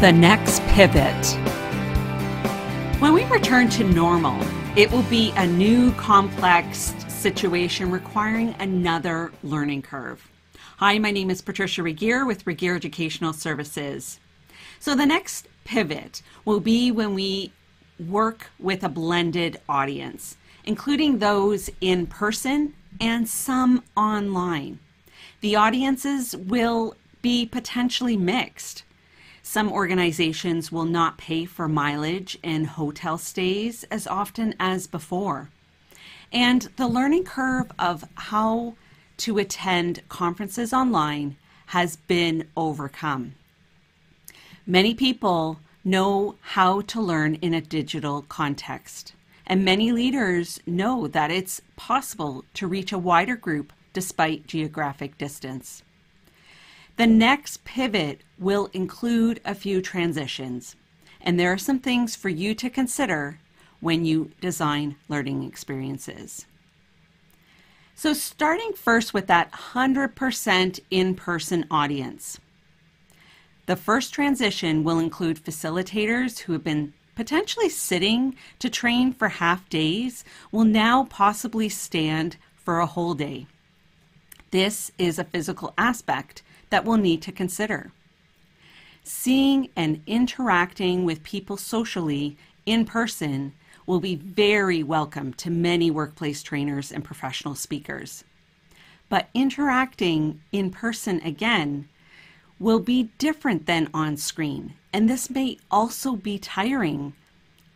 The next pivot. When we return to normal, it will be a new complex situation requiring another learning curve. Hi, my name is Patricia Regier with Regier Educational Services. So, the next pivot will be when we work with a blended audience, including those in person and some online. The audiences will be potentially mixed. Some organizations will not pay for mileage and hotel stays as often as before. And the learning curve of how to attend conferences online has been overcome. Many people know how to learn in a digital context, and many leaders know that it's possible to reach a wider group despite geographic distance. The next pivot will include a few transitions, and there are some things for you to consider when you design learning experiences. So, starting first with that 100% in person audience. The first transition will include facilitators who have been potentially sitting to train for half days will now possibly stand for a whole day. This is a physical aspect that we'll need to consider. Seeing and interacting with people socially in person will be very welcome to many workplace trainers and professional speakers. But interacting in person again will be different than on screen, and this may also be tiring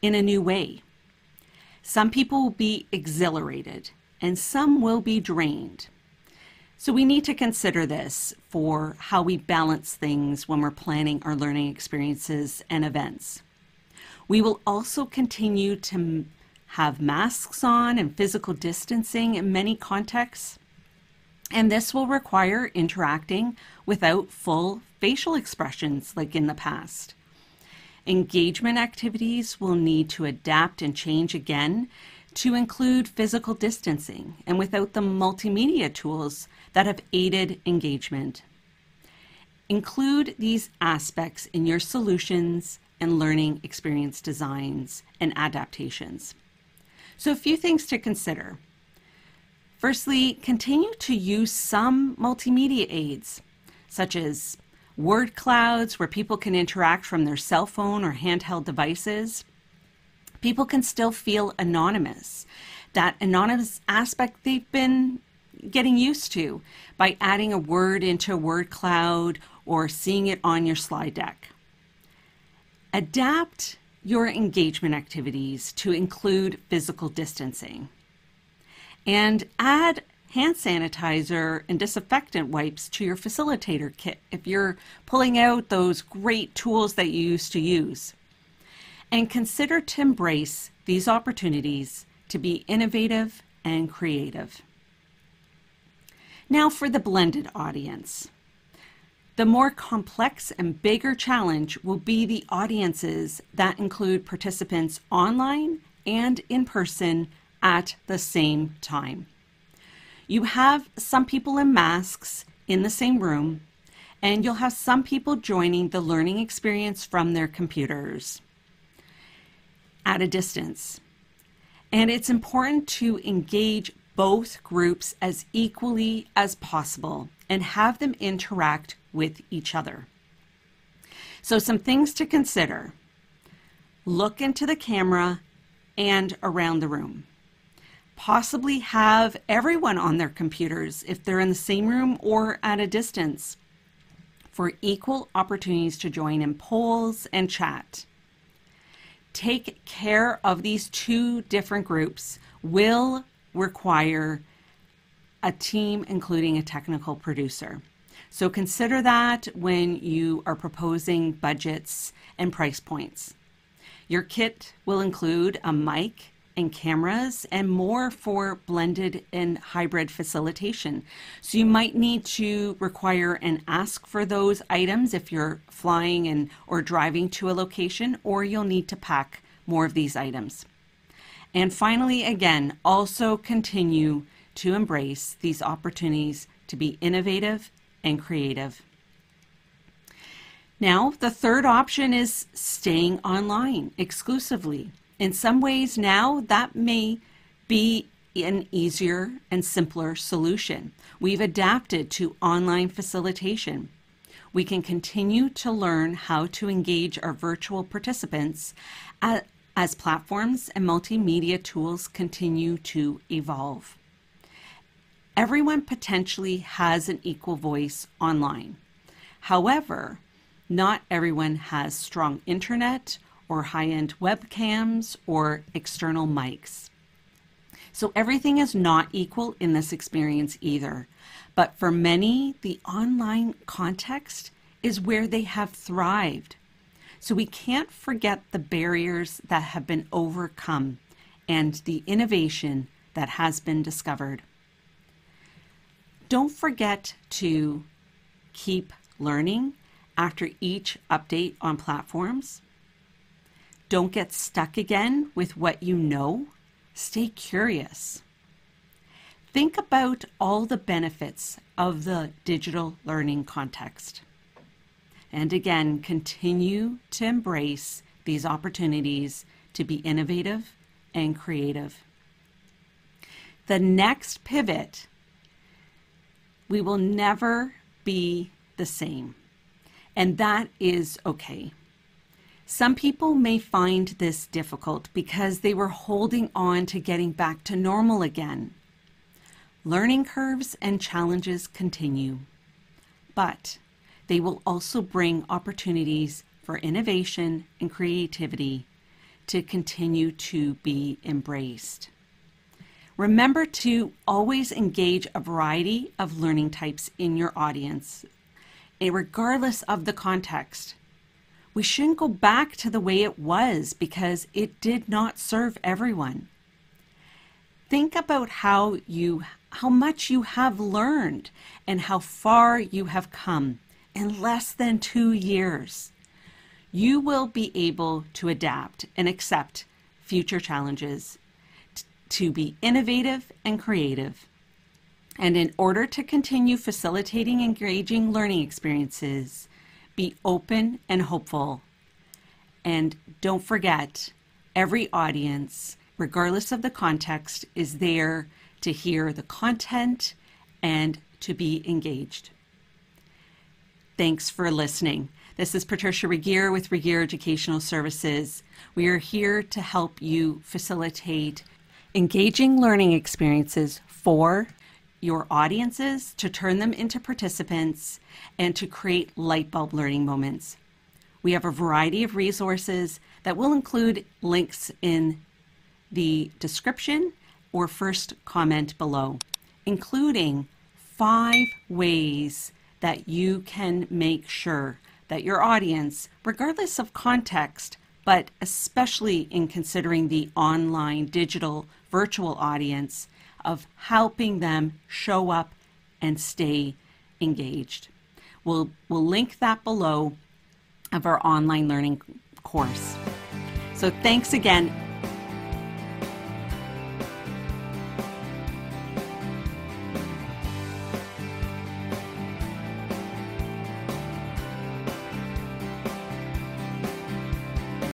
in a new way. Some people will be exhilarated, and some will be drained. So we need to consider this for how we balance things when we're planning our learning experiences and events. We will also continue to have masks on and physical distancing in many contexts. And this will require interacting without full facial expressions like in the past. Engagement activities will need to adapt and change again to include physical distancing and without the multimedia tools that have aided engagement. Include these aspects in your solutions and learning experience designs and adaptations. So, a few things to consider. Firstly, continue to use some multimedia aids, such as word clouds where people can interact from their cell phone or handheld devices people can still feel anonymous. That anonymous aspect they've been getting used to by adding a word into a word cloud or seeing it on your slide deck. Adapt your engagement activities to include physical distancing. And add hand sanitizer and disinfectant wipes to your facilitator kit if you're pulling out those great tools that you used to use and consider to embrace these opportunities to be innovative and creative. Now, for the blended audience. The more complex and bigger challenge will be the audiences that include participants online and in person at the same time. You have some people in masks in the same room, and you'll have some people joining the learning experience from their computers at a distance. And it's important to engage both groups as equally as possible and have them interact with each other. So, some things to consider look into the camera and around the room. Possibly have everyone on their computers if they're in the same room or at a distance for equal opportunities to join in polls and chat take care of these two different groups will require a team, including a technical producer. So consider that when you are proposing budgets and price points. Your kit will include a mic, and cameras and more for blended and hybrid facilitation. So you might need to require and ask for those items if you're flying and or driving to a location or you'll need to pack more of these items. And finally again, also continue to embrace these opportunities to be innovative and creative. Now, the third option is staying online exclusively. In some ways, now that may be an easier and simpler solution. We've adapted to online facilitation. We can continue to learn how to engage our virtual participants as platforms and multimedia tools continue to evolve. Everyone potentially has an equal voice online. However, not everyone has strong internet or high end webcams or external mics. So everything is not equal in this experience either. But for many, the online context is where they have thrived. So we can't forget the barriers that have been overcome and the innovation that has been discovered. Don't forget to keep learning after each update on platforms. Don't get stuck again with what you know. Stay curious. Think about all the benefits of the digital learning context. And again, continue to embrace these opportunities to be innovative and creative. The next pivot, we will never be the same. And that is okay. Some people may find this difficult because they were holding on to getting back to normal again. Learning curves and challenges continue, but they will also bring opportunities for innovation and creativity to continue to be embraced. Remember to always engage a variety of learning types in your audience, eh, regardless of the context we shouldn't go back to the way it was because it did not serve everyone. Think about how you how much you have learned and how far you have come in less than 2 years. You will be able to adapt and accept future challenges to be innovative and creative. And in order to continue facilitating engaging learning experiences, be open and hopeful. And don't forget, every audience, regardless of the context, is there to hear the content and to be engaged. Thanks for listening. This is Patricia Regier with Regier Educational Services. We are here to help you facilitate engaging learning experiences for your audiences, to turn them into participants, and to create light bulb learning moments. We have a variety of resources that will include links in the description or first comment below, including five ways that you can make sure that your audience, regardless of context, but especially in considering the online, digital, virtual audience, of helping them show up and stay engaged. We'll, we'll link that below of our online learning course. So thanks again